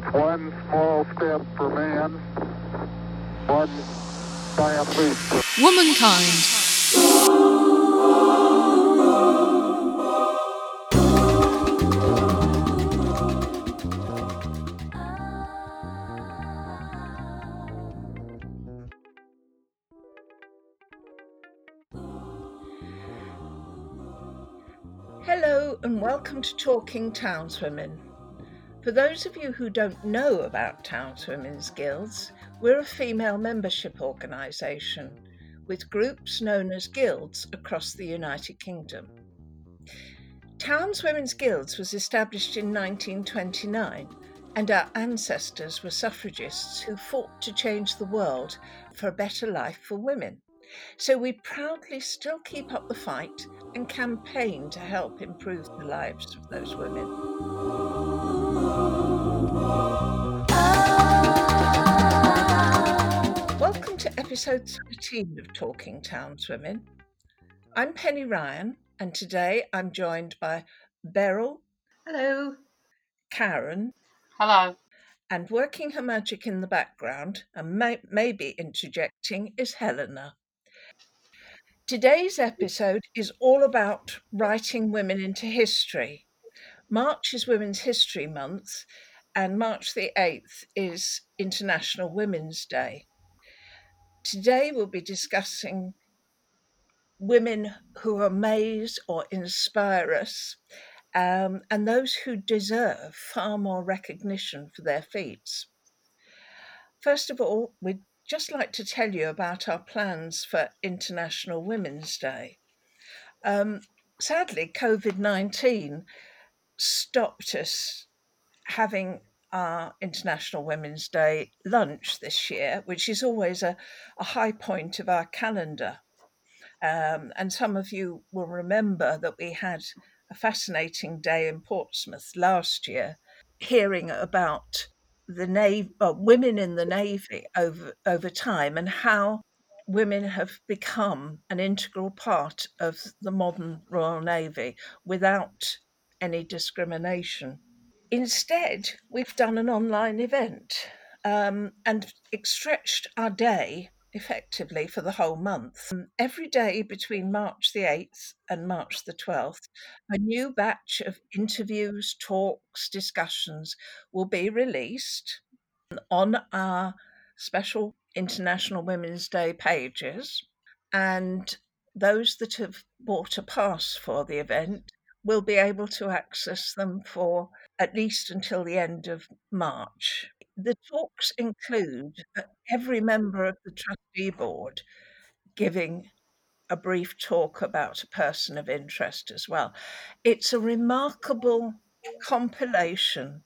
That's one small step for man, one giant leap for Womankind. Hello and welcome to Talking Townswomen. For those of you who don't know about Townswomen's Guilds, we're a female membership organisation with groups known as guilds across the United Kingdom. Townswomen's Guilds was established in 1929 and our ancestors were suffragists who fought to change the world for a better life for women. So we proudly still keep up the fight and campaign to help improve the lives of those women. Welcome to episode 13 of Talking Townswomen. I'm Penny Ryan, and today I'm joined by Beryl, Hello. Karen, Hello. and working her magic in the background and may- maybe interjecting is Helena. Today's episode is all about writing women into history. March is Women's History Month, and March the 8th is International Women's Day. Today we'll be discussing women who amaze or inspire us, um, and those who deserve far more recognition for their feats. First of all, we'd just like to tell you about our plans for International Women's Day. Um, sadly, COVID 19 stopped us having our International Women's Day lunch this year, which is always a, a high point of our calendar. Um, and some of you will remember that we had a fascinating day in Portsmouth last year, hearing about the navy, uh, women in the navy over over time, and how women have become an integral part of the modern Royal Navy without any discrimination. Instead, we've done an online event um, and stretched our day effectively for the whole month. Um, Every day between March the 8th and March the 12th, a new batch of interviews, talks, discussions will be released on our special International Women's Day pages. And those that have bought a pass for the event will be able to access them for at least until the end of March. The talks include uh, every member of the trustee board giving a brief talk about a person of interest as well. It's a remarkable compilation.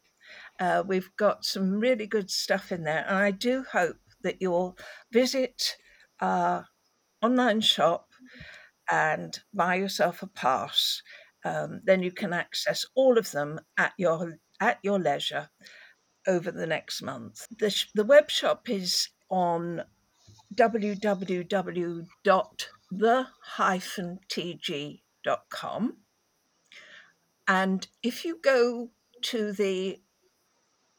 Uh, we've got some really good stuff in there, and I do hope that you'll visit our online shop and buy yourself a pass. Um, then you can access all of them at your at your leisure over the next month. The, sh- the web shop is on www.the-tg.com. And if you go to the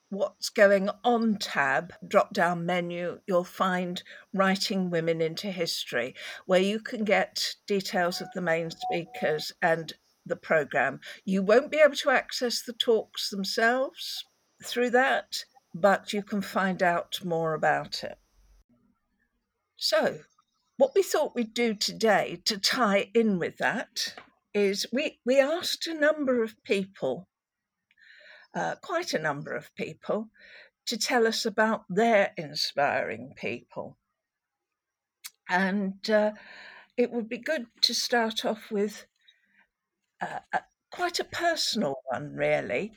What's Going On tab, drop down menu, you'll find Writing Women into History, where you can get details of the main speakers and the programme. You won't be able to access the talks themselves through that, but you can find out more about it. So, what we thought we'd do today to tie in with that is we, we asked a number of people, uh, quite a number of people, to tell us about their inspiring people. And uh, it would be good to start off with a, quite a personal one, really.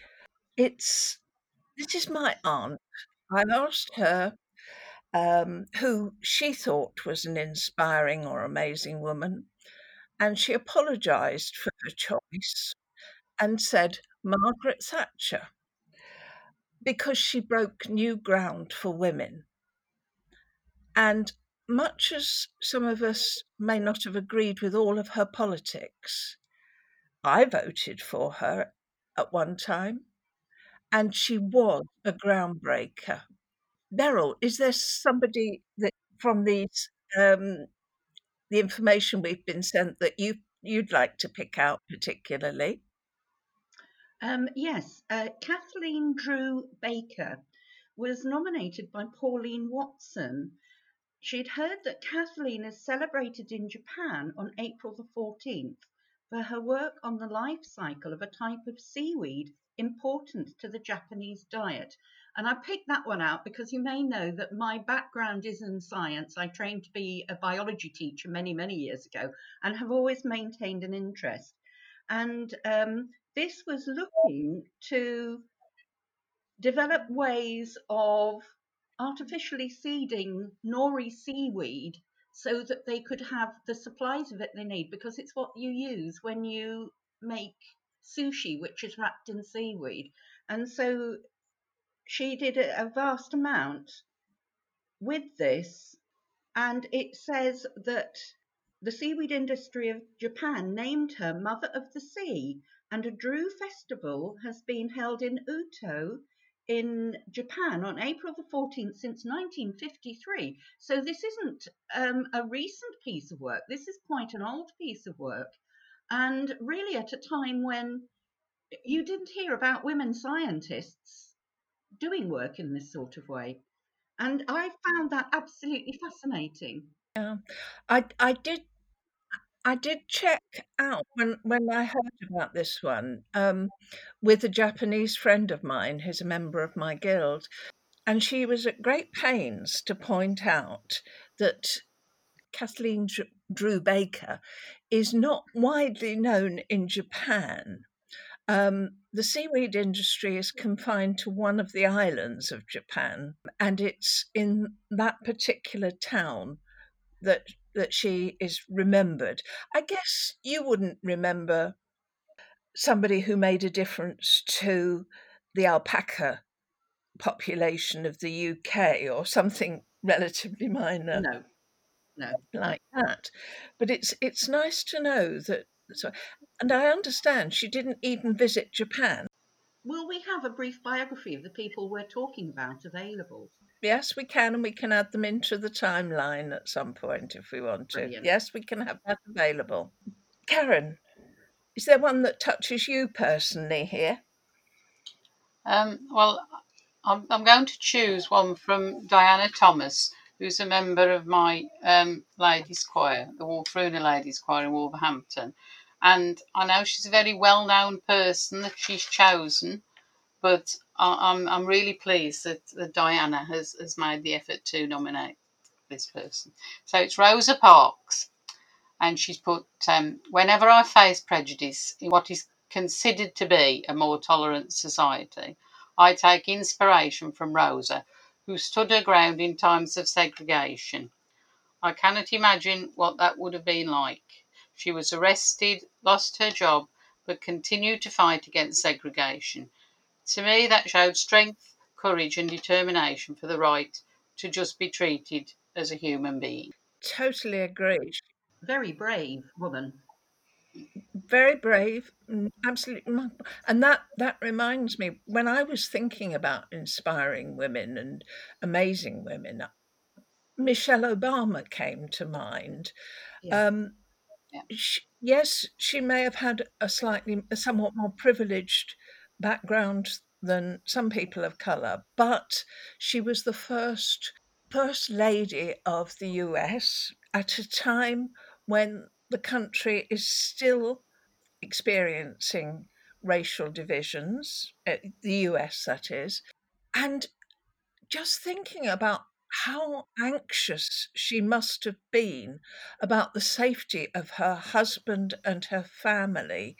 It's this is my aunt. I asked her um, who she thought was an inspiring or amazing woman, and she apologised for her choice and said Margaret Thatcher because she broke new ground for women. And much as some of us may not have agreed with all of her politics, I voted for her at one time, and she was a groundbreaker. Beryl, is there somebody that from these um, the information we've been sent that you you'd like to pick out particularly? Um, yes, uh, Kathleen Drew Baker was nominated by Pauline Watson. She'd heard that Kathleen is celebrated in Japan on April the 14th for her work on the life cycle of a type of seaweed important to the Japanese diet. And I picked that one out because you may know that my background is in science. I trained to be a biology teacher many, many years ago and have always maintained an interest. And um, this was looking to develop ways of artificially seeding nori seaweed so that they could have the supplies of it they need because it's what you use when you make sushi, which is wrapped in seaweed. And so she did a vast amount with this, and it says that the seaweed industry of Japan named her Mother of the Sea, and a Drew festival has been held in Uto in Japan on April the 14th since 1953. So this isn't um, a recent piece of work, this is quite an old piece of work. And really, at a time when you didn't hear about women scientists doing work in this sort of way. And I found that absolutely fascinating. Yeah, I I did I did check out when when I heard about this one um, with a Japanese friend of mine who's a member of my guild, and she was at great pains to point out that Kathleen Drew Baker is not widely known in Japan. Um, the seaweed industry is confined to one of the islands of Japan, and it's in that particular town that that she is remembered. I guess you wouldn't remember somebody who made a difference to the alpaca population of the UK or something relatively minor. No, no, like that. But it's it's nice to know that. So, and I understand she didn't even visit Japan. Will we have a brief biography of the people we're talking about available? Yes, we can, and we can add them into the timeline at some point if we want to. Brilliant. Yes, we can have that available. Karen, is there one that touches you personally here? Um, well, I'm, I'm going to choose one from Diana Thomas, who's a member of my um, ladies' choir, the Wulfruna Ladies' Choir in Wolverhampton. And I know she's a very well known person that she's chosen, but I, am I'm really pleased that, that Diana has, has made the effort to nominate this person. So it's Rosa Parks, and she's put um, Whenever I face prejudice in what is considered to be a more tolerant society, I take inspiration from Rosa, who stood her ground in times of segregation. I cannot imagine what that would have been like. She was arrested, lost her job, but continued to fight against segregation. To me, that showed strength, courage, and determination for the right to just be treated as a human being. Totally agree. Very brave woman. Very brave, mm, absolutely. And that that reminds me when I was thinking about inspiring women and amazing women, Michelle Obama came to mind. Yeah. Um, yeah. She, yes, she may have had a slightly, a somewhat more privileged background than some people of color, but she was the first first lady of the US at a time when the country is still experiencing racial divisions, eh, the US that is, and just thinking about how anxious she must have been about the safety of her husband and her family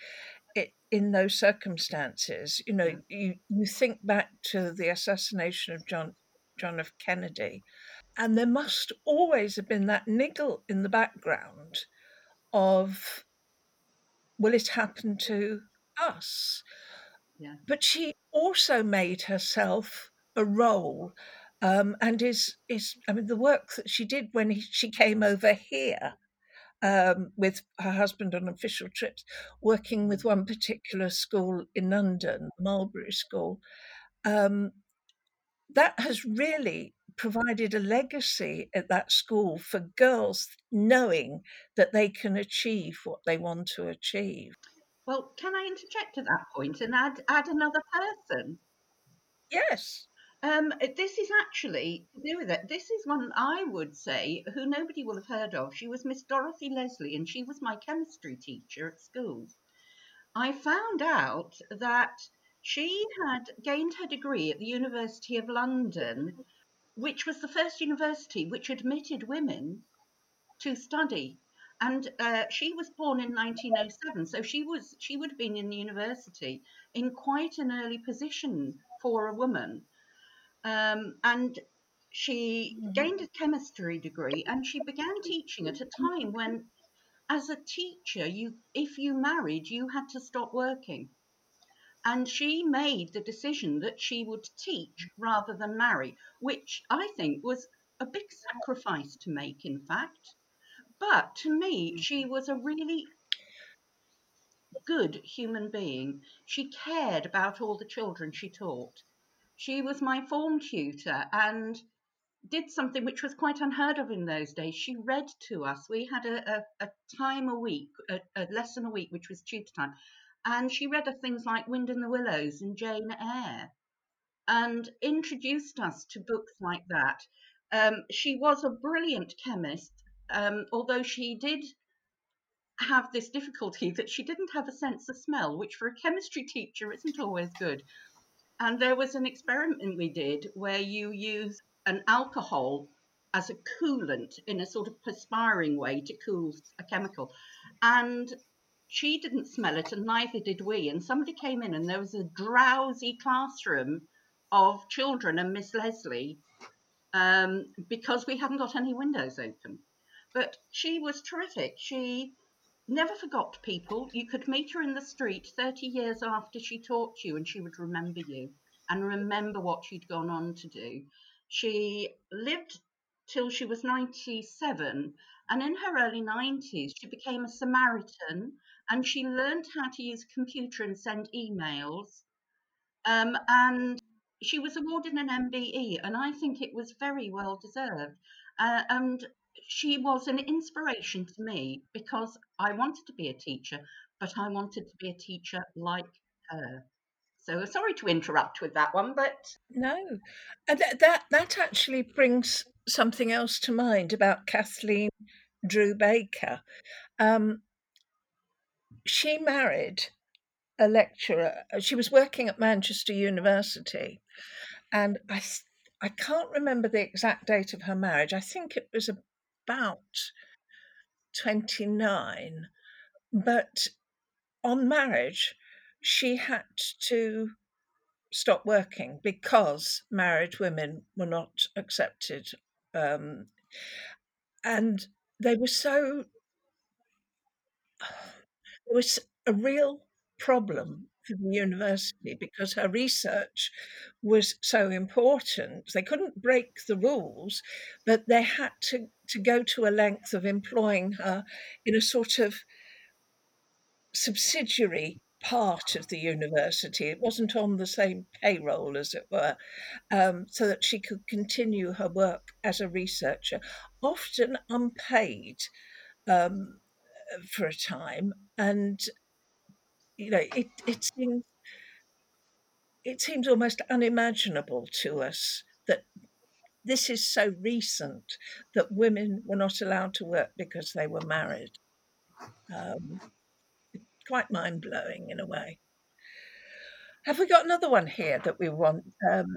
in those circumstances. You know, you, you think back to the assassination of John John F. Kennedy, and there must always have been that niggle in the background of will it happen to us? Yeah. But she also made herself a role um, and is is I mean the work that she did when he, she came over here um, with her husband on official trips, working with one particular school in London, Mulberry School. um, that has really provided a legacy at that school for girls knowing that they can achieve what they want to achieve. Well, can I interject at that point and add add another person? Yes. Um, this is actually to do with it. This is one I would say who nobody will have heard of. She was Miss Dorothy Leslie, and she was my chemistry teacher at school. I found out that she had gained her degree at the University of London, which was the first university which admitted women to study. And uh, she was born in 1907, so she was she would have been in the university in quite an early position for a woman. Um, and she Mhm. gained a chemistry degree and she began teaching at a time when as a teacher you if you married you had to stop working. And she made the decision that she would teach rather than marry which i think was a big sacrifice to make in fact. But to me she was a really good human being. She cared about all the children she taught she was my form tutor and did something which was quite unheard of in those days. She read to us. We had a, a, a time a week, a, a lesson a week, which was tutor time. And she read us things like Wind in the Willows and Jane Eyre and introduced us to books like that. Um, she was a brilliant chemist, um, although she did have this difficulty that she didn't have a sense of smell, which for a chemistry teacher isn't always good. And there was an experiment we did where you use an alcohol as a coolant in a sort of perspiring way to cool a chemical. And she didn't smell it, and neither did we. And somebody came in, and there was a drowsy classroom of children and Miss Leslie um, because we hadn't got any windows open. But she was terrific. She never forgot people. You could meet her in the street 30 years after she taught you, and she would remember you and remember what you'd gone on to do. She lived till she was 97, and in her early 90s, she became a Samaritan and she learned how to use computer and send emails. Um, and she was awarded an MBE, and I think it was very well deserved. Uh, and she was an inspiration to me because I wanted to be a teacher, but I wanted to be a teacher like her. So sorry to interrupt with that one, but No, and that that, that actually brings something else to mind about Kathleen Drew Baker. Um, she married a lecturer. She was working at Manchester University, and I I can't remember the exact date of her marriage. I think it was about twenty nine, but on marriage, she had to stop working because married women were not accepted. Um, and they were so, there was a real problem for the university because her research was so important. They couldn't break the rules, but they had to, to go to a length of employing her in a sort of subsidiary part of the university. It wasn't on the same payroll, as it were, um, so that she could continue her work as a researcher, often unpaid um, for a time. And you know, it it seems it seems almost unimaginable to us that this is so recent that women were not allowed to work because they were married. Um, quite mind blowing in a way. Have we got another one here that we want? Um,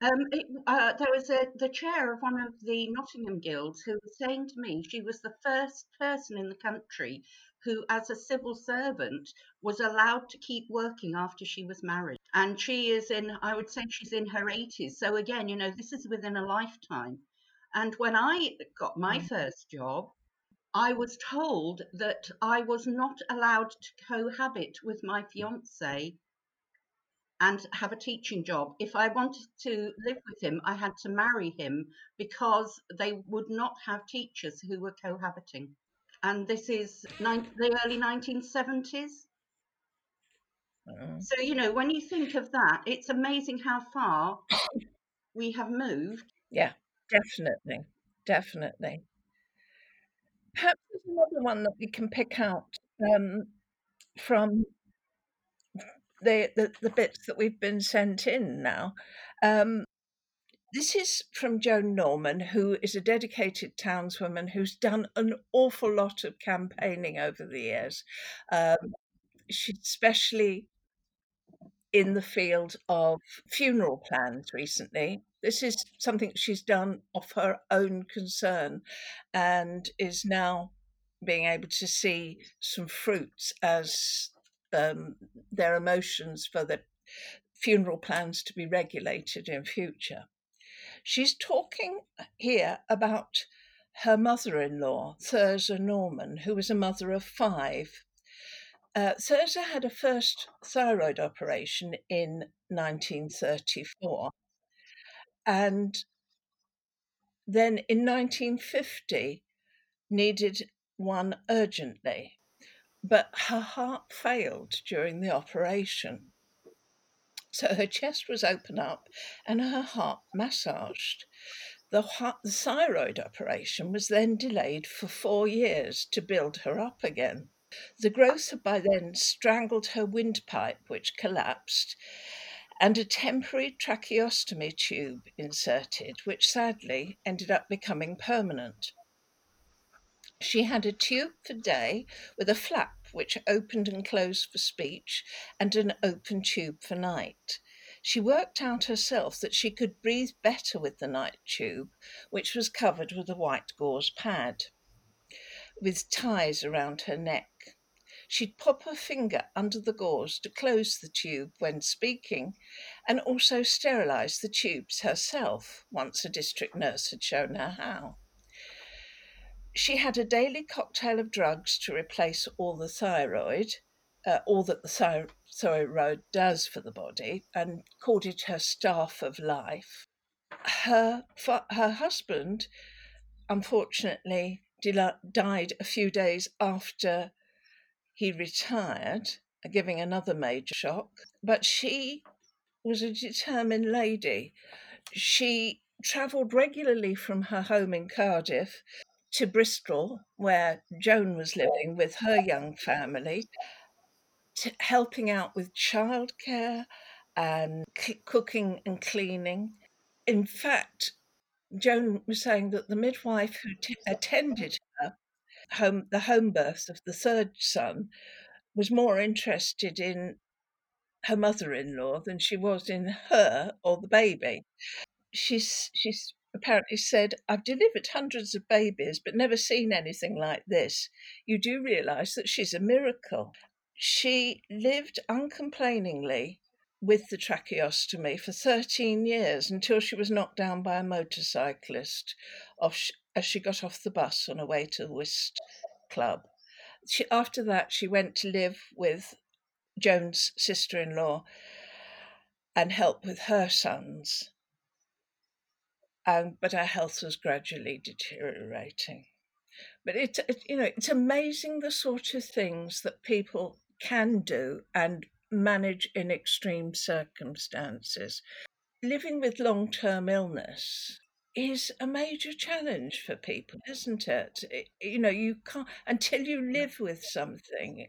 Um, it, uh, there was a, the chair of one of the Nottingham guilds who was saying to me she was the first person in the country who, as a civil servant, was allowed to keep working after she was married. And she is in, I would say she's in her 80s. So, again, you know, this is within a lifetime. And when I got my Mm. first job, I was told that I was not allowed to cohabit with my fiance and have a teaching job. If I wanted to live with him, I had to marry him because they would not have teachers who were cohabiting. And this is the early 1970s. Mm. So, you know, when you think of that, it's amazing how far we have moved. Yeah, definitely, definitely. Perhaps there's another one that we can pick out um, from the, the, the bits that we've been sent in now. Um, this is from Joan Norman, who is a dedicated townswoman who's done an awful lot of campaigning over the years. Um, she's especially in the field of funeral plans recently. This is something she's done of her own concern and is now being able to see some fruits as um, their emotions for the funeral plans to be regulated in future. She's talking here about her mother in law, Thurza Norman, who was a mother of five. Uh, Thurza had a first thyroid operation in 1934. And then in 1950, needed one urgently. But her heart failed during the operation. So her chest was opened up and her heart massaged. The, heart, the thyroid operation was then delayed for four years to build her up again. The growth had by then strangled her windpipe, which collapsed, and a temporary tracheostomy tube inserted, which sadly ended up becoming permanent. She had a tube for day with a flap which opened and closed for speech and an open tube for night. She worked out herself that she could breathe better with the night tube, which was covered with a white gauze pad with ties around her neck. She'd pop her finger under the gauze to close the tube when speaking and also sterilise the tubes herself once a district nurse had shown her how. She had a daily cocktail of drugs to replace all the thyroid, uh, all that the thyroid does for the body, and called it her staff of life. Her, her husband, unfortunately, died a few days after he retired, giving another major shock. But she was a determined lady. She travelled regularly from her home in Cardiff to Bristol, where Joan was living with her young family, helping out with childcare and c- cooking and cleaning. In fact, Joan was saying that the midwife who t- attended home, the home birth of the third son, was more interested in her mother-in-law than she was in her or the baby. She's she's apparently said, "I've delivered hundreds of babies, but never seen anything like this. You do realise that she's a miracle." She lived uncomplainingly with the tracheostomy for 13 years until she was knocked down by a motorcyclist off, as she got off the bus on her way to the whist club. She, after that, she went to live with Joan's sister in law and help with her sons. Um, but her health was gradually deteriorating. But it's it, you know it's amazing the sort of things that people can do and manage in extreme circumstances. Living with long term illness is a major challenge for people, isn't it? it? You know, you can't, until you live with something,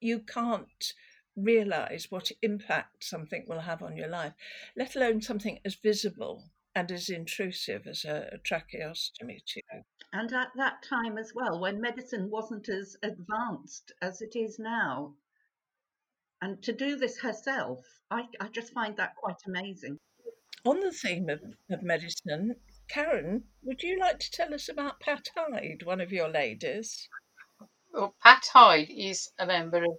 you can't realize what impact something will have on your life, let alone something as visible and as intrusive as a, a tracheostomy tube. And at that time as well, when medicine wasn't as advanced as it is now, and to do this herself, I, I just find that quite amazing. On the theme of, of medicine, Karen, would you like to tell us about Pat Hyde, one of your ladies? Well, Pat Hyde is a member of.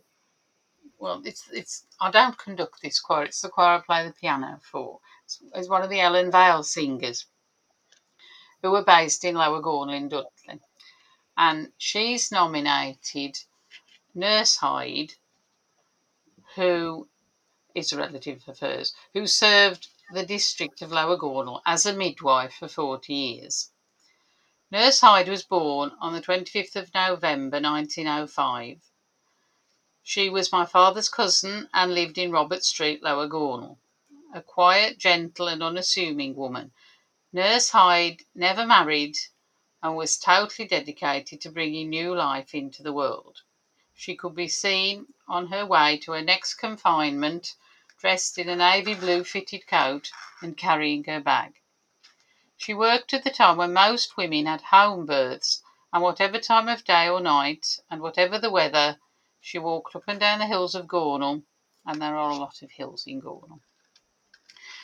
Well, it's it's. I don't conduct this choir. It's the choir I play the piano for. It's, it's one of the Ellen Vale singers, who were based in Lower Gornal in Dudley, and she's nominated Nurse Hyde, who is a relative of hers, who served the district of Lower Gornal as a midwife for 40 years. Nurse Hyde was born on the 25th of November 1905. She was my father's cousin and lived in Robert Street, Lower Gornal. A quiet, gentle, and unassuming woman. Nurse Hyde never married and was totally dedicated to bringing new life into the world. She could be seen on her way to her next confinement, dressed in a navy blue fitted coat and carrying her bag. She worked at the time when most women had home births, and whatever time of day or night, and whatever the weather, she walked up and down the hills of Gornal, and there are a lot of hills in Gornal,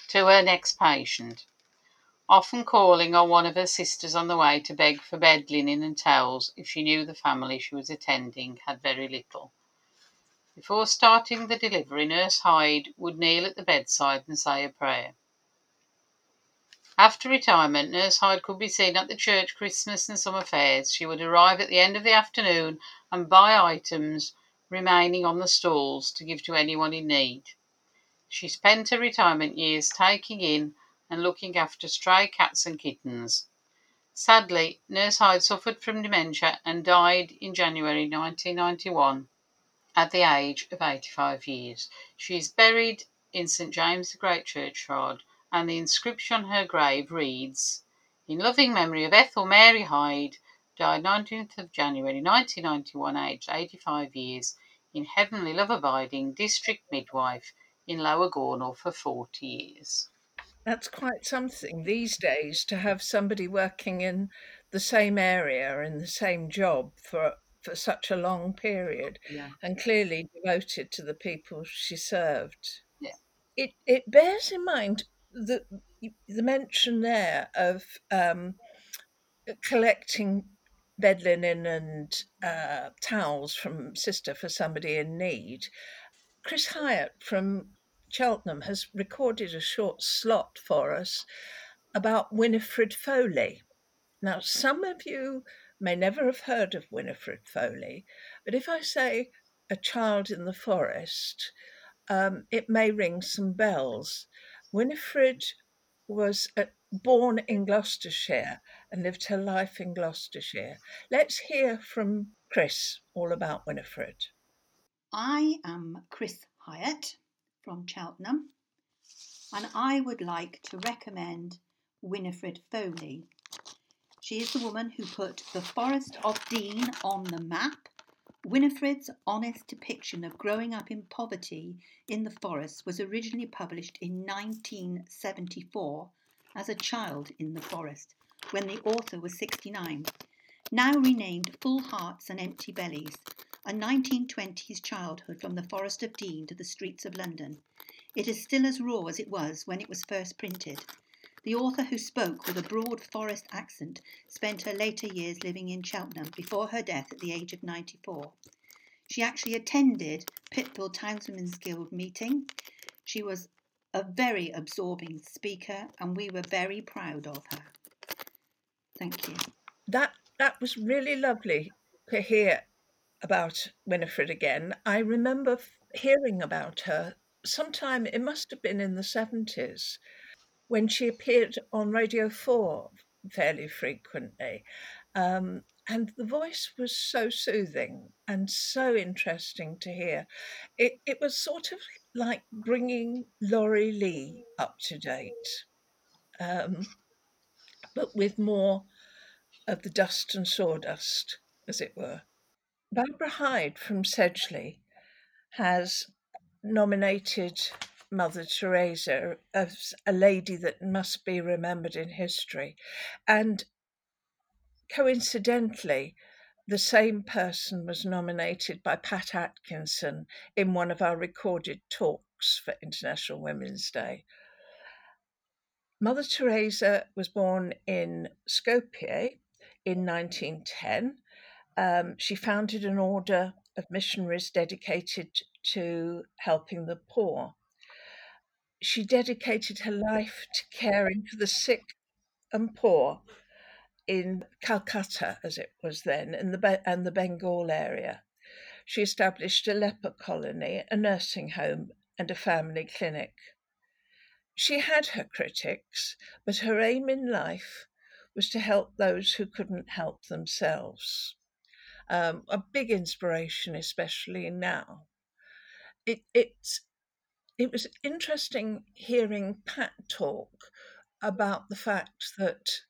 to her next patient, often calling on one of her sisters on the way to beg for bed linen and towels if she knew the family she was attending had very little. Before starting the delivery, Nurse Hyde would kneel at the bedside and say a prayer. After retirement, Nurse Hyde could be seen at the church Christmas and summer fairs. She would arrive at the end of the afternoon and buy items remaining on the stalls to give to anyone in need. She spent her retirement years taking in and looking after stray cats and kittens. Sadly, Nurse Hyde suffered from dementia and died in January 1991 at the age of 85 years. She is buried in St James the Great churchyard, and the inscription on her grave reads In loving memory of Ethel Mary Hyde, died 19th of January 1991, aged 85 years, in heavenly love abiding, district midwife in Lower Gornal for 40 years. That's quite something these days to have somebody working in the same area in the same job for for such a long period Yeah. and clearly devoted to the people she served. Yeah. It it bears in mind the the mention there of um, collecting bed linen and uh, towels from sister for somebody in need. Chris Hyatt from Cheltenham has recorded a short slot for us about Winifred Foley. Now, some of you may never have heard of Winifred Foley, but if I say a child in the forest, um, it may ring some bells. Winifred was uh, born in Gloucestershire and lived her life in Gloucestershire. Let's hear from Chris all about Winifred. I am Chris Hyatt from Cheltenham and I would like to recommend Winifred Foley. She is the woman who put the Forest of Dean on the map. Winifred's honest depiction of growing up in poverty in the forest was originally published in 1974 as a child in the forest when the author was 69. Now renamed Full Hearts and Empty Bellies, a 1920s childhood from the Forest of Dean to the streets of London. It is still as raw as it was when it was first printed. The author, who spoke with a broad forest accent, spent her later years living in Cheltenham before her death at the age of 94. She actually attended Pittville Townswomen's Guild meeting. She was a very absorbing speaker, and we were very proud of her. Thank you. That that was really lovely to hear about Winifred again. I remember hearing about her sometime, it must have been in the 70s, when she appeared on Radio 4 fairly frequently. Um, and the voice was so soothing and so interesting to hear. It, it was sort of like bringing Laurie Lee up to date, um, but with more of the dust and sawdust, as it were. Barbara Hyde from Sedgley has nominated Mother Teresa as a lady that must be remembered in history. And coincidentally, the same person was nominated by Pat Atkinson in one of our recorded talks for International Women's Day. Mother Teresa was born in Skopje in 1910. Um, she founded an order of missionaries dedicated to helping the poor. She dedicated her life to caring for the sick and poor in Calcutta, as it was then, in the and the Bengal area. She established a leper colony, a nursing home, and a family clinic. She had her critics, but her aim in life was to help those who couldn't help themselves. Um, a big inspiration, especially now. it, it's it was interesting hearing Pat talk about the fact that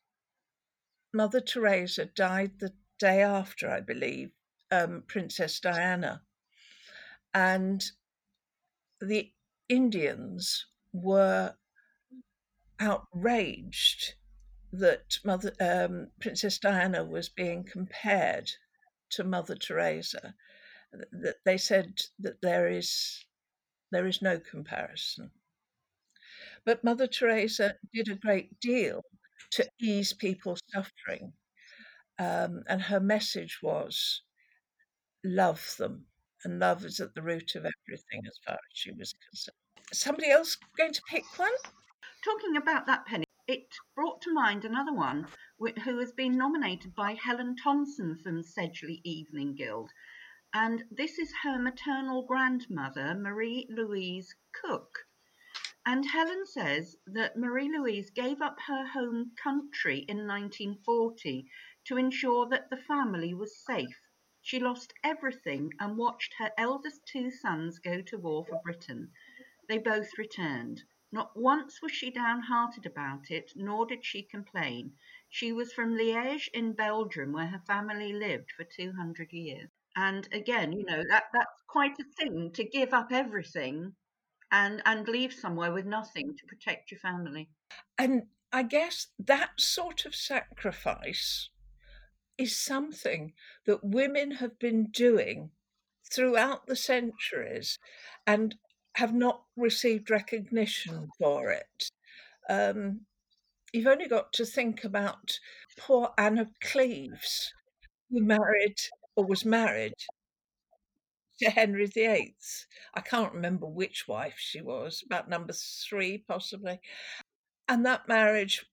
Mother Teresa died the day after, I believe, um, Princess Diana, and the Indians were outraged that Mother um, Princess Diana was being compared to Mother Teresa. That they said that there is there is no comparison. But Mother Teresa did a great deal to ease people's suffering, um, and her message was love them, and love is at the root of everything as far as she was concerned. Somebody else going to pick one? Talking about that penny, it brought to mind another one who has been nominated by Helen Thompson from Sedgley Evening Guild. And this is her maternal grandmother, Marie Louise Cook. And Helen says that Marie Louise gave up her home country in 1940 to ensure that the family was safe. She lost everything and watched her eldest two sons go to war for Britain. They both returned. Not once was she downhearted about it, nor did she complain. She was from Liège in Belgium, where her family lived for 200 years. And again, you know, that, that's quite a thing to give up everything and, and leave somewhere with nothing to protect your family. And I guess that sort of sacrifice is something that women have been doing throughout the centuries and have not received recognition for it. Um, you've only got to think about poor Anne of Cleves, who married or was married to Henry VIII. I can't remember which wife she was, about number three, possibly. And that marriage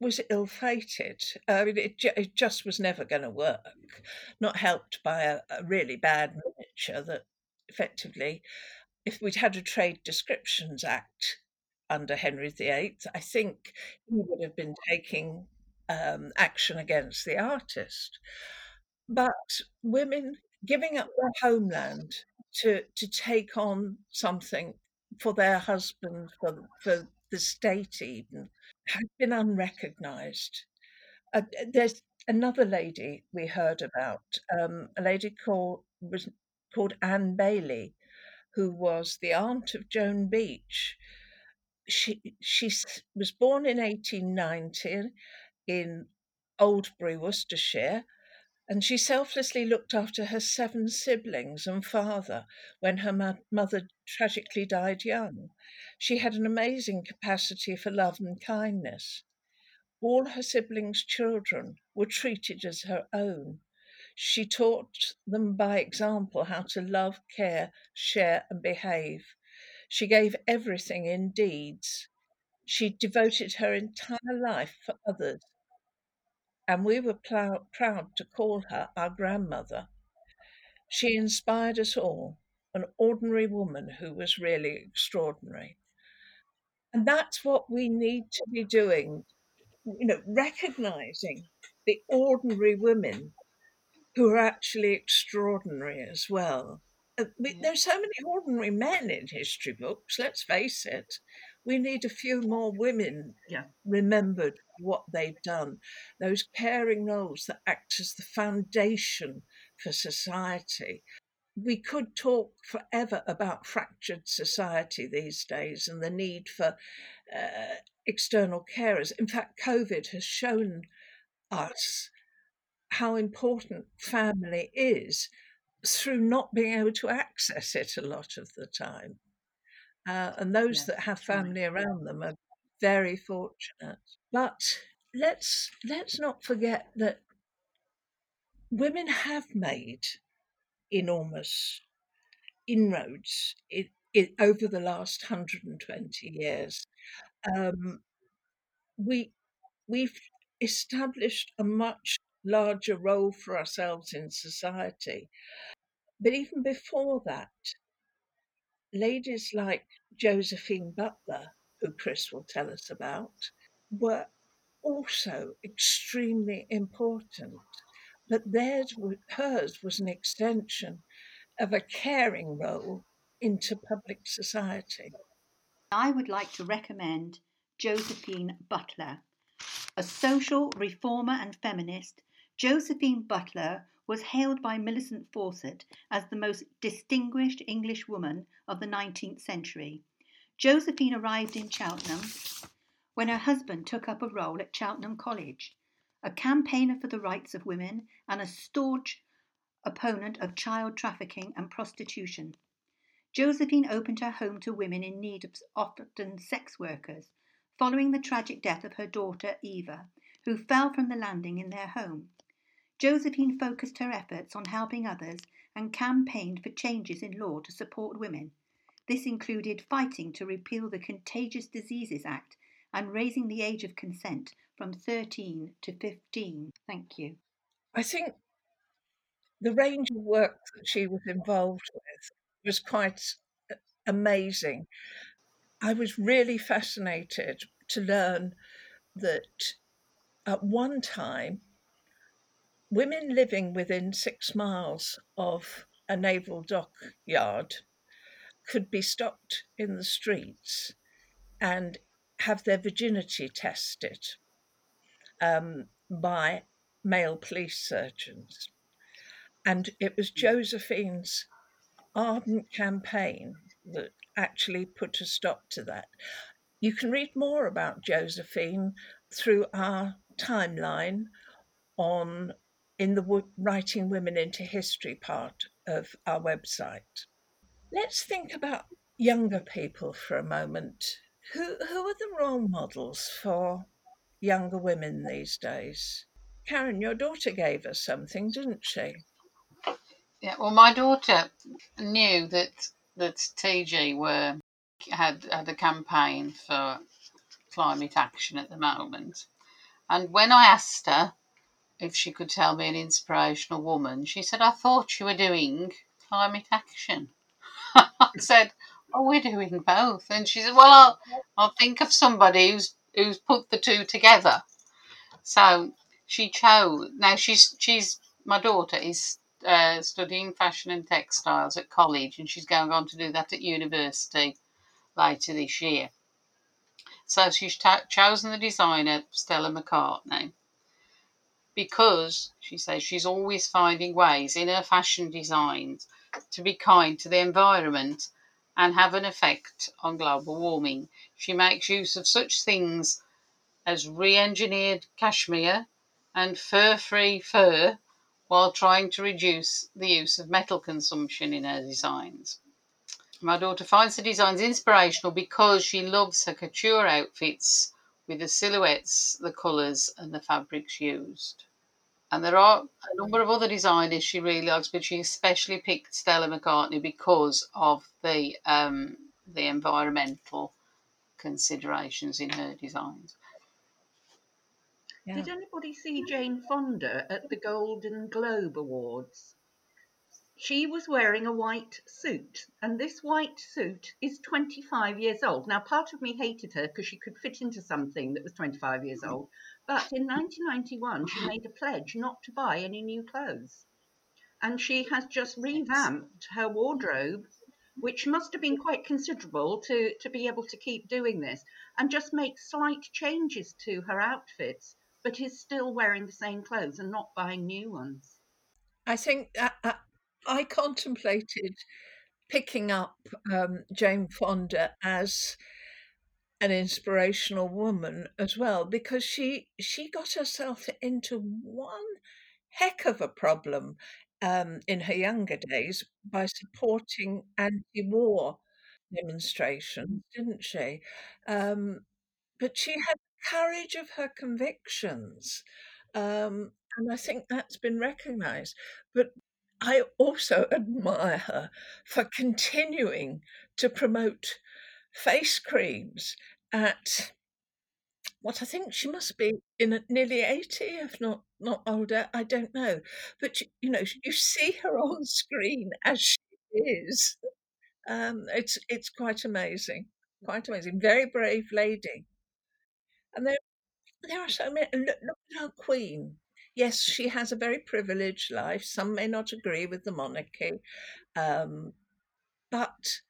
was ill fated. I mean, it, it just was never going to work, not helped by a, a really bad miniature that effectively if we'd had a Trade Descriptions Act under Henry VIII, I think he would have been taking um, action against the artist. But women giving up their homeland to to take on something for their husband, for for the state, even has been unrecognised. Uh, there's another lady we heard about, um, a lady called was called Anne Bailey, who was the aunt of Joan Beach. She she was born in 1890 in Oldbury, Worcestershire, and she selflessly looked after her seven siblings and father when her ma- mother tragically died young. She had an amazing capacity for love and kindness. All her siblings' children were treated as her own. She taught them by example how to love, care, share, and behave. She gave everything in deeds. She devoted her entire life for others. And we were pl- proud to call her our grandmother. She inspired us all, an ordinary woman who was really extraordinary. And that's what we need to be doing, you know, recognizing the ordinary women who are actually extraordinary as well. Uh, there's so many ordinary men in history books, let's face it. We need a few more women yeah. remembered what they've done, those caring roles that act as the foundation for society. We could talk forever about fractured society these days and the need for uh, external carers. In fact, COVID has shown us how important family is through not being able to access it a lot of the time. Uh, and those yes, that have family around them are very fortunate. But let's let's not forget that women have made enormous inroads in, in, over the last 120 years. Um, we we've established a much larger role for ourselves in society. But even before that, ladies like Josephine Butler, who Chris will tell us about, were also extremely important. But theirs, hers was an extension of a caring role into public society. I would like to recommend Josephine Butler. A social reformer and feminist, Josephine Butler was hailed by Millicent Fawcett as the most distinguished English woman of the 19th century. Josephine arrived in Cheltenham when her husband took up a role at Cheltenham College, a campaigner for the rights of women and a staunch opponent of child trafficking and prostitution. Josephine opened her home to women in need of often sex workers, following the tragic death of her daughter Eva, who fell from the landing in their home. Josephine focused her efforts on helping others and campaigned for changes in law to support women. This included fighting to repeal the Contagious Diseases Act and raising the age of consent from 13 to 15. Thank you. I think the range of work that she was involved with was quite amazing. I was really fascinated to learn that at one time, women living within six miles of a naval dockyard could be stopped in the streets and have their virginity tested um, by male police surgeons. And it was Josephine's ardent campaign that actually put a stop to that. You can read more about Josephine through our timeline on in the Writing Women into History part of our website. Let's think about younger people for a moment. Who who are the role models for younger women these days? Karen, your daughter gave us something, didn't she? Yeah, well, my daughter knew that that TG were had had a campaign for climate action at the moment, and when I asked her if she could tell me an inspirational woman, she said, "I thought you were doing climate action." I said, "Oh, we're doing both," and she said, "Well, I'll, I'll think of somebody who's who's put the two together." So she chose. Now she's she's my daughter is uh, studying fashion and textiles at college, and she's going on to do that at university later this year. So she's ta- chosen the designer Stella McCartney because she says she's always finding ways in her fashion designs to be kind to the environment and have an effect on global warming. She makes use of such things as re engineered cashmere and fur free fur while trying to reduce the use of metal consumption in her designs. My daughter finds the designs inspirational because she loves her couture outfits with the silhouettes, the colours, and the fabrics used. And there are a number of other designers she really likes, but she especially picked Stella McCartney because of the um, the environmental considerations in her designs. Yeah. Did anybody see Jane Fonda at the Golden Globe Awards? She was wearing a white suit, and this white suit is 25 years old. Now, part of me hated her because she could fit into something that was 25 years old, but in 1991, she made a pledge not to buy any new clothes. And she has just revamped her wardrobe, which must have been quite considerable to, to be able to keep doing this, and just make slight changes to her outfits but is still wearing the same clothes and not buying new ones. I think I, I, I contemplated picking up um, Jane Fonda as an inspirational woman as well because she she got herself into one heck of a problem um, in her younger days by supporting anti-war demonstrations, didn't she? Um, but she had courage of her convictions. Um, and I think that's been recognized. But I also admire her for continuing to promote face creams at what I think she must be in nearly 80, if not not older. I don't know. But you know, you see her on screen as she is. Um, it's it's quite amazing. Quite amazing. Very brave lady. And there, there are so many. Look, look at our Queen. Yes, she has a very privileged life. Some may not agree with the monarchy, um, but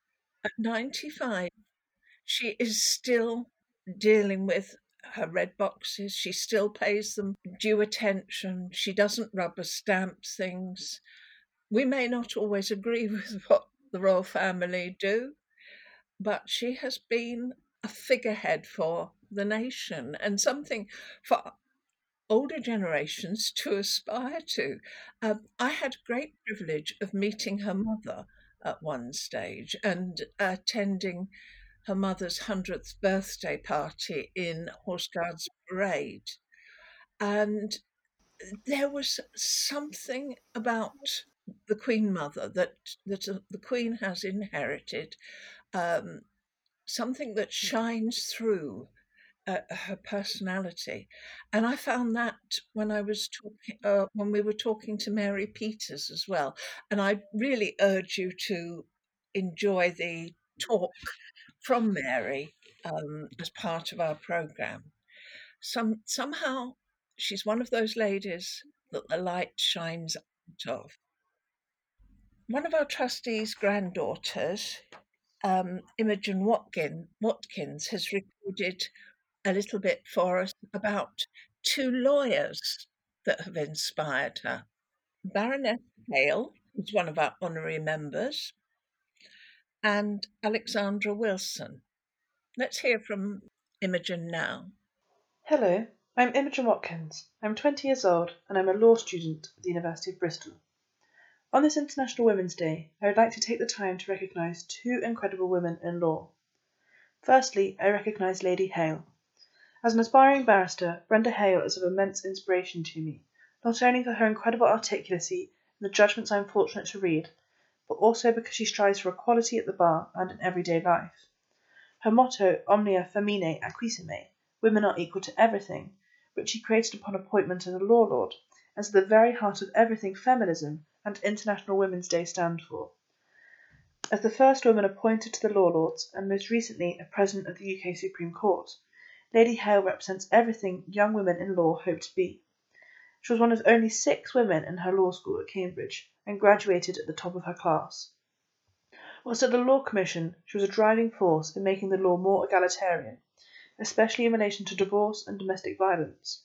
At 95, she is still dealing with her red boxes. She still pays them due attention. She doesn't rubber stamp things. We may not always agree with what the royal family do, but she has been a figurehead for the nation and something for older generations to aspire to. Um, I had great privilege of meeting her mother at one stage and attending her mother's 100th birthday party in Horse Guards Parade. And there was something about the Queen Mother that, that uh, the Queen has inherited, um, something that shines through uh, her personality. And I found that when I was talking, uh, when we were talking to Mary Peters as well. And I really urge you to enjoy the talk from Mary um, as part of our program. Some somehow she's one of those ladies that the light shines out of. One of our trustees' granddaughters, um, Imogen Watkin, Watkins, has recorded a little bit for us about two lawyers that have inspired her. Baroness Hale is one of our honorary members, and Alexandra Wilson. Let's hear from Imogen now. Hello, I'm Imogen Watkins. I'm 20 years old and I'm a law student at the University of Bristol. On this International Women's Day, I would like to take the time to recognise two incredible women in law. Firstly, I recognise Lady Hale. As an aspiring barrister, Brenda Hale is of immense inspiration to me, not only for her incredible articulacy and the judgments I am fortunate to read, but also because she strives for equality at the bar and in everyday life. Her motto, Omnia Feminae Aequissimae, women are equal to everything, which she created upon appointment as a law lord, at the very heart of everything feminism and International Women's Day stand for. As the first woman appointed to the Law Lords, and most recently a President of the UK Supreme Court, Lady Hale represents everything young women in law hope to be. She was one of only six women in her law school at Cambridge, and graduated at the top of her class. Whilst at the Law Commission, she was a driving force in making the law more egalitarian, especially in relation to divorce and domestic violence.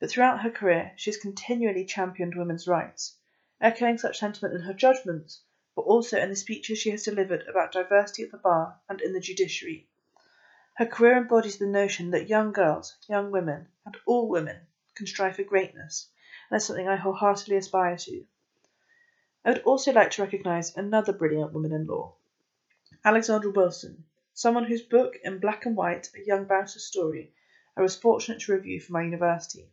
But throughout her career, she has continually championed women's rights, echoing such sentiment in her judgments, but also in the speeches she has delivered about diversity at the bar and in the judiciary. Her career embodies the notion that young girls, young women, and all women can strive for greatness, and that's something I wholeheartedly aspire to. I would also like to recognise another brilliant woman in law, Alexandra Wilson, someone whose book, In Black and White, A Young Barrister's Story, I was fortunate to review for my university.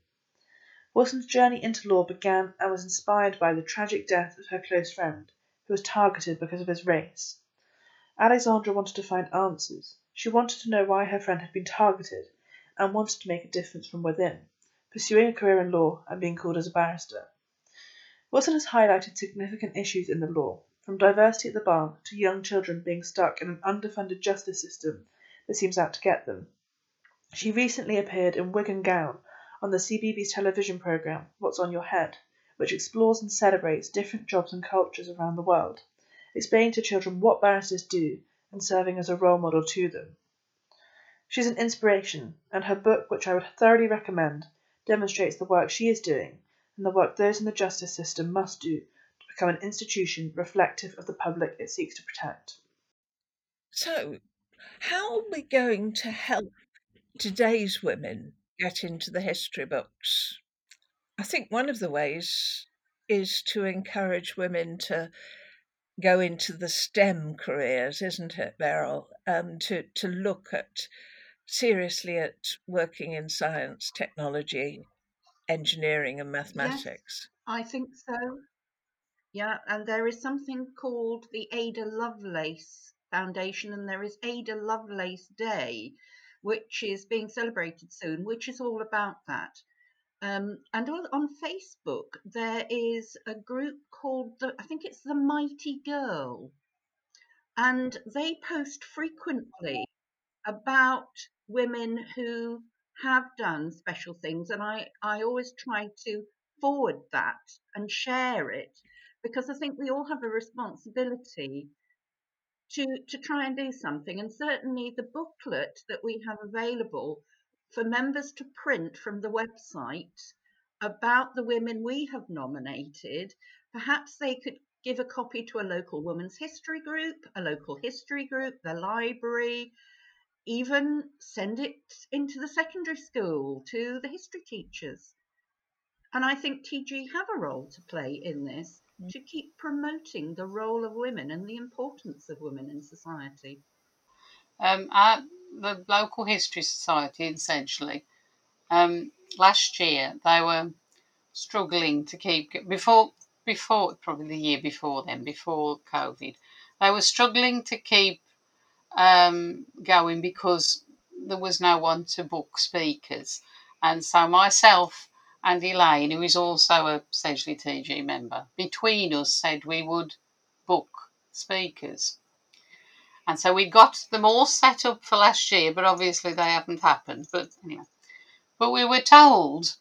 Wilson's journey into law began and was inspired by the tragic death of her close friend, who was targeted because of his race. Alexandra wanted to find answers. She wanted to know why her friend had been targeted and wanted to make a difference from within, pursuing a career in law and being called as a barrister. Wilson has highlighted significant issues in the law, from diversity at the bar to young children being stuck in an underfunded justice system that seems out to get them. She recently appeared in Wig and Gown on the CBeebies television programme What's on Your Head, which explores and celebrates different jobs and cultures around the world, explaining to children what barristers do and serving as a role model to them. She's an inspiration, and her book, which I would thoroughly recommend, demonstrates the work she is doing and the work those in the justice system must do to become an institution reflective of the public it seeks to protect. So, how are we going to help today's women get into the history books? I think one of the ways is to encourage women to go into the STEM careers, isn't it, Beryl? Um, to to look at seriously at working in science, technology, engineering, and Yes, mathematics. I think so. Yeah, and there is something called the Ada Lovelace Foundation, and there is Ada Lovelace Day, which is being celebrated soon, which is all about that. Um, and on, on Facebook, there is a group called the, I think it's the Mighty Girl, and they post frequently about women who have done special things, and I, I always try to forward that and share it because I think we all have a responsibility to, to try and do something. And certainly the booklet that we have available for members to print from the website about the women we have nominated, perhaps they could give a copy to a local women's history group, a local history group, the library, even send it into the secondary school to the history teachers. And I think TG have a role to play in this mm. to keep promoting the role of women and the importance of women in society. Um, at the local history society Sedgley, um, last year they were struggling to keep before before probably the year before then before COVID, they were struggling to keep um, going because there was no one to book speakers, and so myself and Elaine, who is also a Sedgley TG member, between us said we would book speakers. And so we got them all set up for last year, but obviously they haven't happened. But anyway, but we were told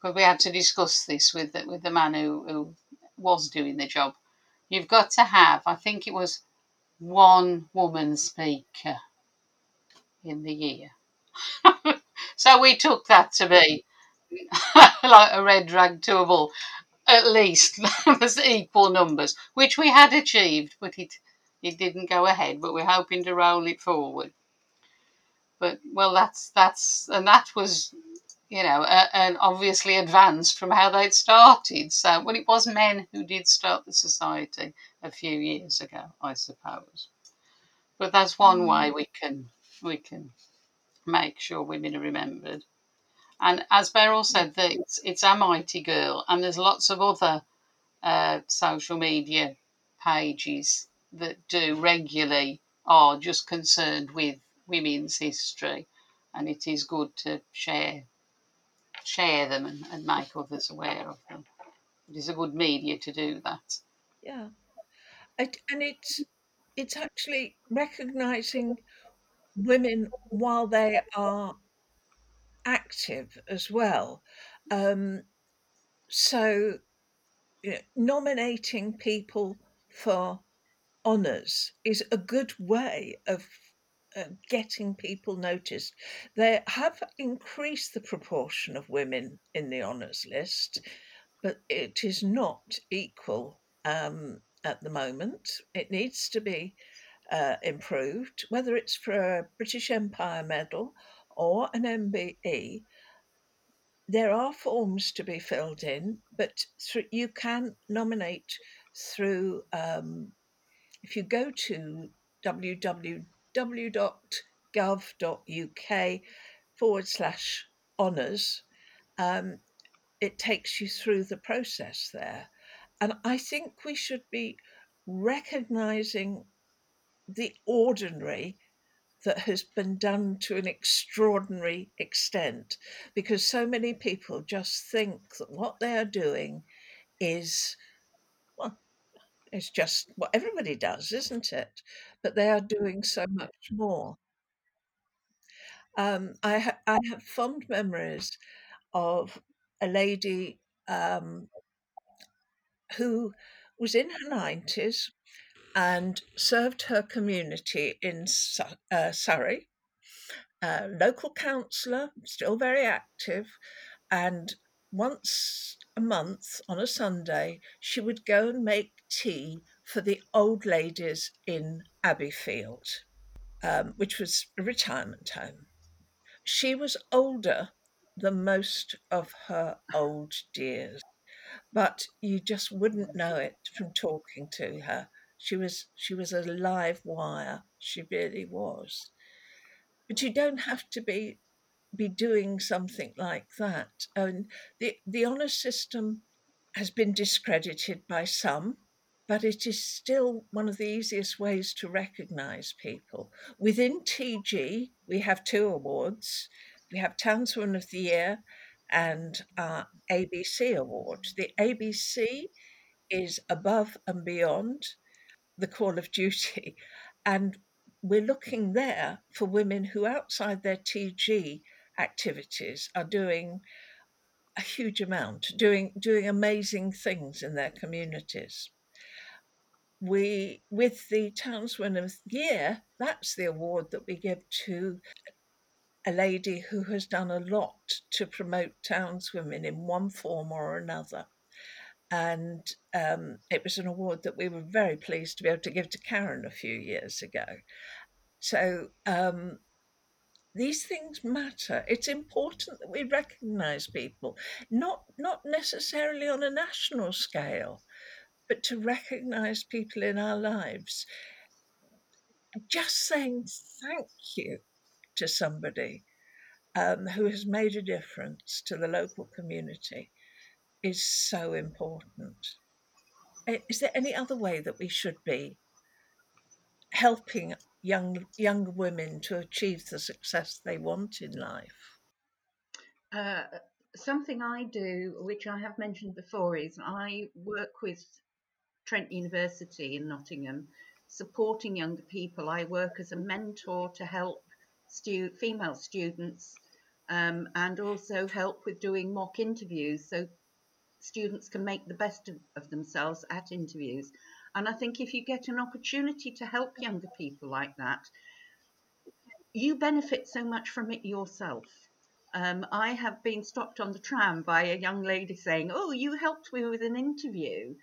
because we had to discuss this with the, with the man who, who was doing the job. You've got to have, I think it was one woman speaker in the year. so we took that to be like a red rag to a bull. At least there's equal numbers, which we had achieved, but it it didn't go ahead. But we're hoping to roll it forward. But well, that's that's and that was, you know, uh, and obviously advanced from how they'd started. So well, it was men who did start the society a few years ago, I suppose. But that's one way we can we can make sure women are remembered. And as Beryl said, that it's, it's a mighty girl, and there's lots of other uh, social media pages that do regularly are just concerned with women's history, and it is good to share share them and, and make others aware of them. It is a good media to do that. Yeah, it, and it's it's actually recognizing women while they are active as well. Um, so, you know, nominating people for honours is a good way of getting people noticed. They have increased the proportion of women in the honours list, but it is not equal um, at the moment. It needs to be uh, improved, whether it's for a British Empire Medal or an MBE, there are forms to be filled in, but th- you can nominate through, um, if you go to www.gov.uk forward slash honours, um, it takes you through the process there. And I think we should be recognising the ordinary that has been done to an extraordinary extent because so many people just think that what they are doing is well it's just what everybody does isn't it but they are doing so much more um, I, ha- I have fond memories of a lady um, who was in her 90s and served her community in uh, Surrey. Local councillor, still very active, and once a month on a Sunday, she would go and make tea for the old ladies in Abbeyfield, um, which was a retirement home. She was older than most of her old dears, but you just wouldn't know it from talking to her. She was she was a live wire. She really was. But you don't have to be be doing something like that. And the the honour system has been discredited by some, but it is still one of the easiest ways to recognise people. Within TG, we have two awards. We have Townswoman of the Year and uh, our ABC award. The ABC is above and beyond the call of duty. And we're looking there for women who, outside their TG activities, are doing a huge amount, doing doing amazing things in their communities. we, with the Townswoman of the Year, that's the award that we give to a lady who has done a lot to promote townswomen in one form or another. And um, it was an award that we were very pleased to be able to give to Karen a few years ago. So um, these things matter. It's important that we recognise people, not not necessarily on a national scale, but to recognise people in our lives. Just saying thank you to somebody um, who has made a difference to the local community is so important. Is there any other way that we should be helping young young women to achieve the success they want in life? Uh, something I do, which I have mentioned before, is I work with Trent University in Nottingham, supporting younger people. I work as a mentor to help stu- female students um, and also help with doing mock interviews so students can make the best of, of themselves at interviews. And I think if you get an opportunity to help younger people like that, you benefit so much from it yourself. Um, I have been stopped on the tram by a young lady saying, Oh, you helped me with an interview,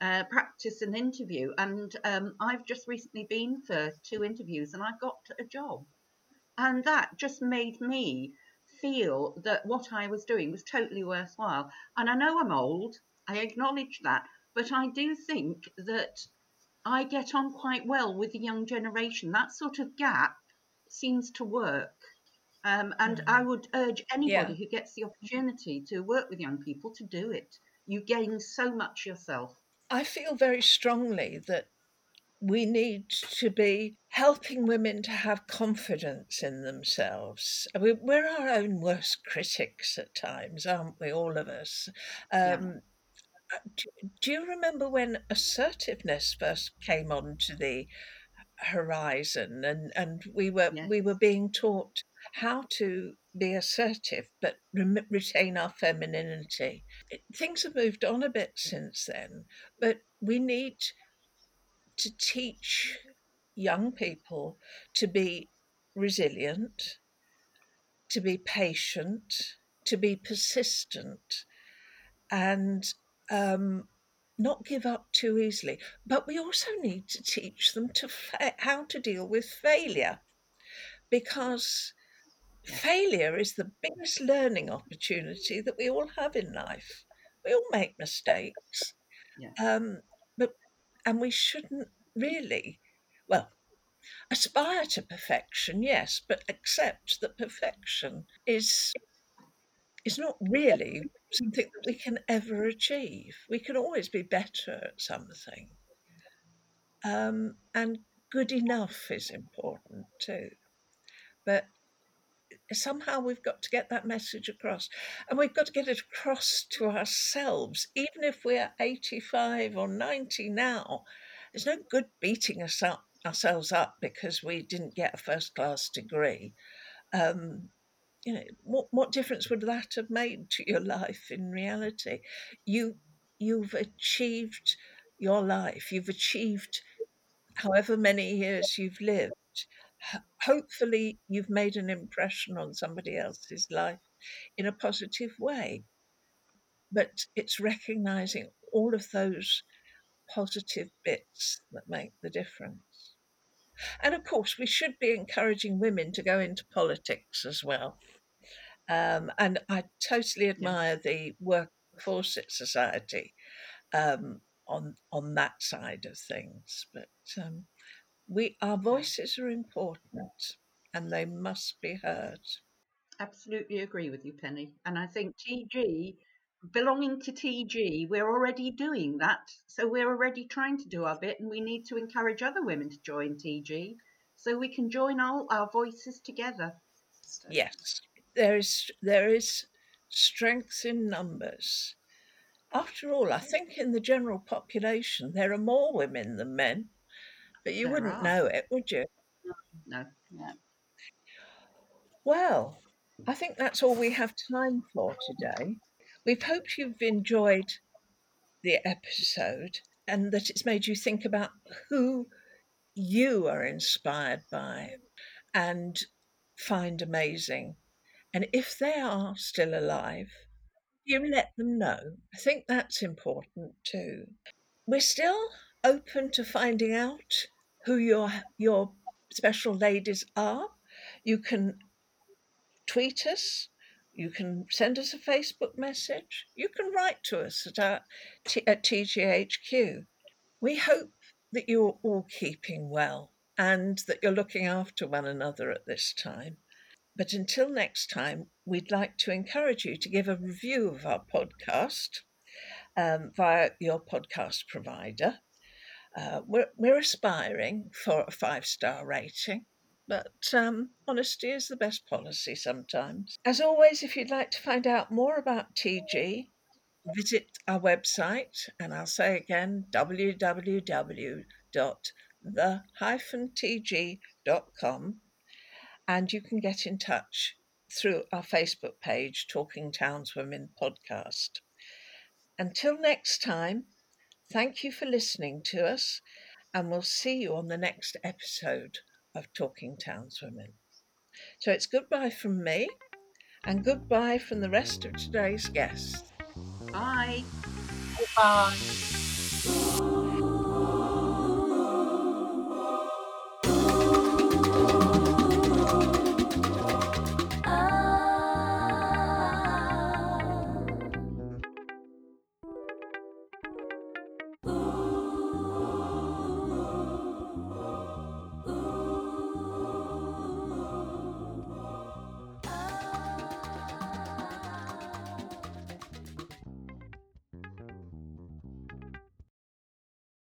uh, practice an interview. And um, I've just recently been for two interviews and I got a job. And that just made me feel that what I was doing was totally worthwhile. And I know I'm old, I acknowledge that, but I do think that I get on quite well with the young generation. That sort of gap seems to work. Um, and mm-hmm. I would urge anybody yeah. who gets the opportunity to work with young people to do it. You gain so much yourself. I feel very strongly that we need to be helping women to have confidence in themselves. We're our own worst critics at times, aren't we, all of us? Um, yeah. Do, do you remember when assertiveness first came onto the horizon and, and we were yeah. we were being taught how to be assertive but re- retain our femininity. Things have moved on a bit mm. since then, but we need to teach young people to be resilient, to be patient, to be persistent, and um, not give up too easily. But we also need to teach them to fa- how to deal with failure, because failure is the biggest learning opportunity that we all have in life. We all make mistakes. Yeah. Um, and we shouldn't really, well, aspire to perfection, yes, but accept that perfection is is not really something that we can ever achieve. We can always be better at something. Um, and good enough is important too. But somehow we've got to get that message across. And we've got to get it across to ourselves, even if we're 85 or 90 now. There's no good beating us up, ourselves up because we didn't get a first class degree. Um, you know, what, what difference would that have made to your life in reality? You, you've achieved your life, you've achieved however many years you've lived hopefully you've made an impression on somebody else's life in a positive way. But it's recognizing all of those positive bits that make the difference. And of course, we should be encouraging women to go into politics as well. Um, and I totally admire the Fawcett Society um, on on that side of things. But um, we our voices are important and they must be heard. Absolutely agree with you, Penny. And I think TG, belonging to TG, we're already doing that. So we're already trying to do our bit, and we need to encourage other women to join TG so we can join all our voices together. Yes, there is there is strength in numbers. After all, I think in the general population there are more women than men. But you there wouldn't are. know it, would you? No. no. Well, I think that's all we have time for today. We've hoped you've enjoyed the episode. and that it's made you think about who you are inspired by and find amazing. And if they are still alive, you let them know. I think that's important too. We're still open to finding out who your your special ladies are. You can tweet us, you can send us a Facebook message, you can write to us at, our, at TGHQ. We hope that you're all keeping well and that you're looking after one another at this time. But until next time, we'd like to encourage you to give a review of our podcast um, via your podcast provider. Uh, we're, we're aspiring for a five star rating, but um, honesty is the best policy sometimes. As always, if you'd like to find out more about TG, visit our website, and I'll say again www.the-tg.com, and you can get in touch through our Facebook page, Talking Townswomen Podcast. Until next time, thank you for listening to us, and we'll see you on the next episode of Talking Townswomen. So it's goodbye from me, and goodbye from the rest of today's guests. Bye. Bye.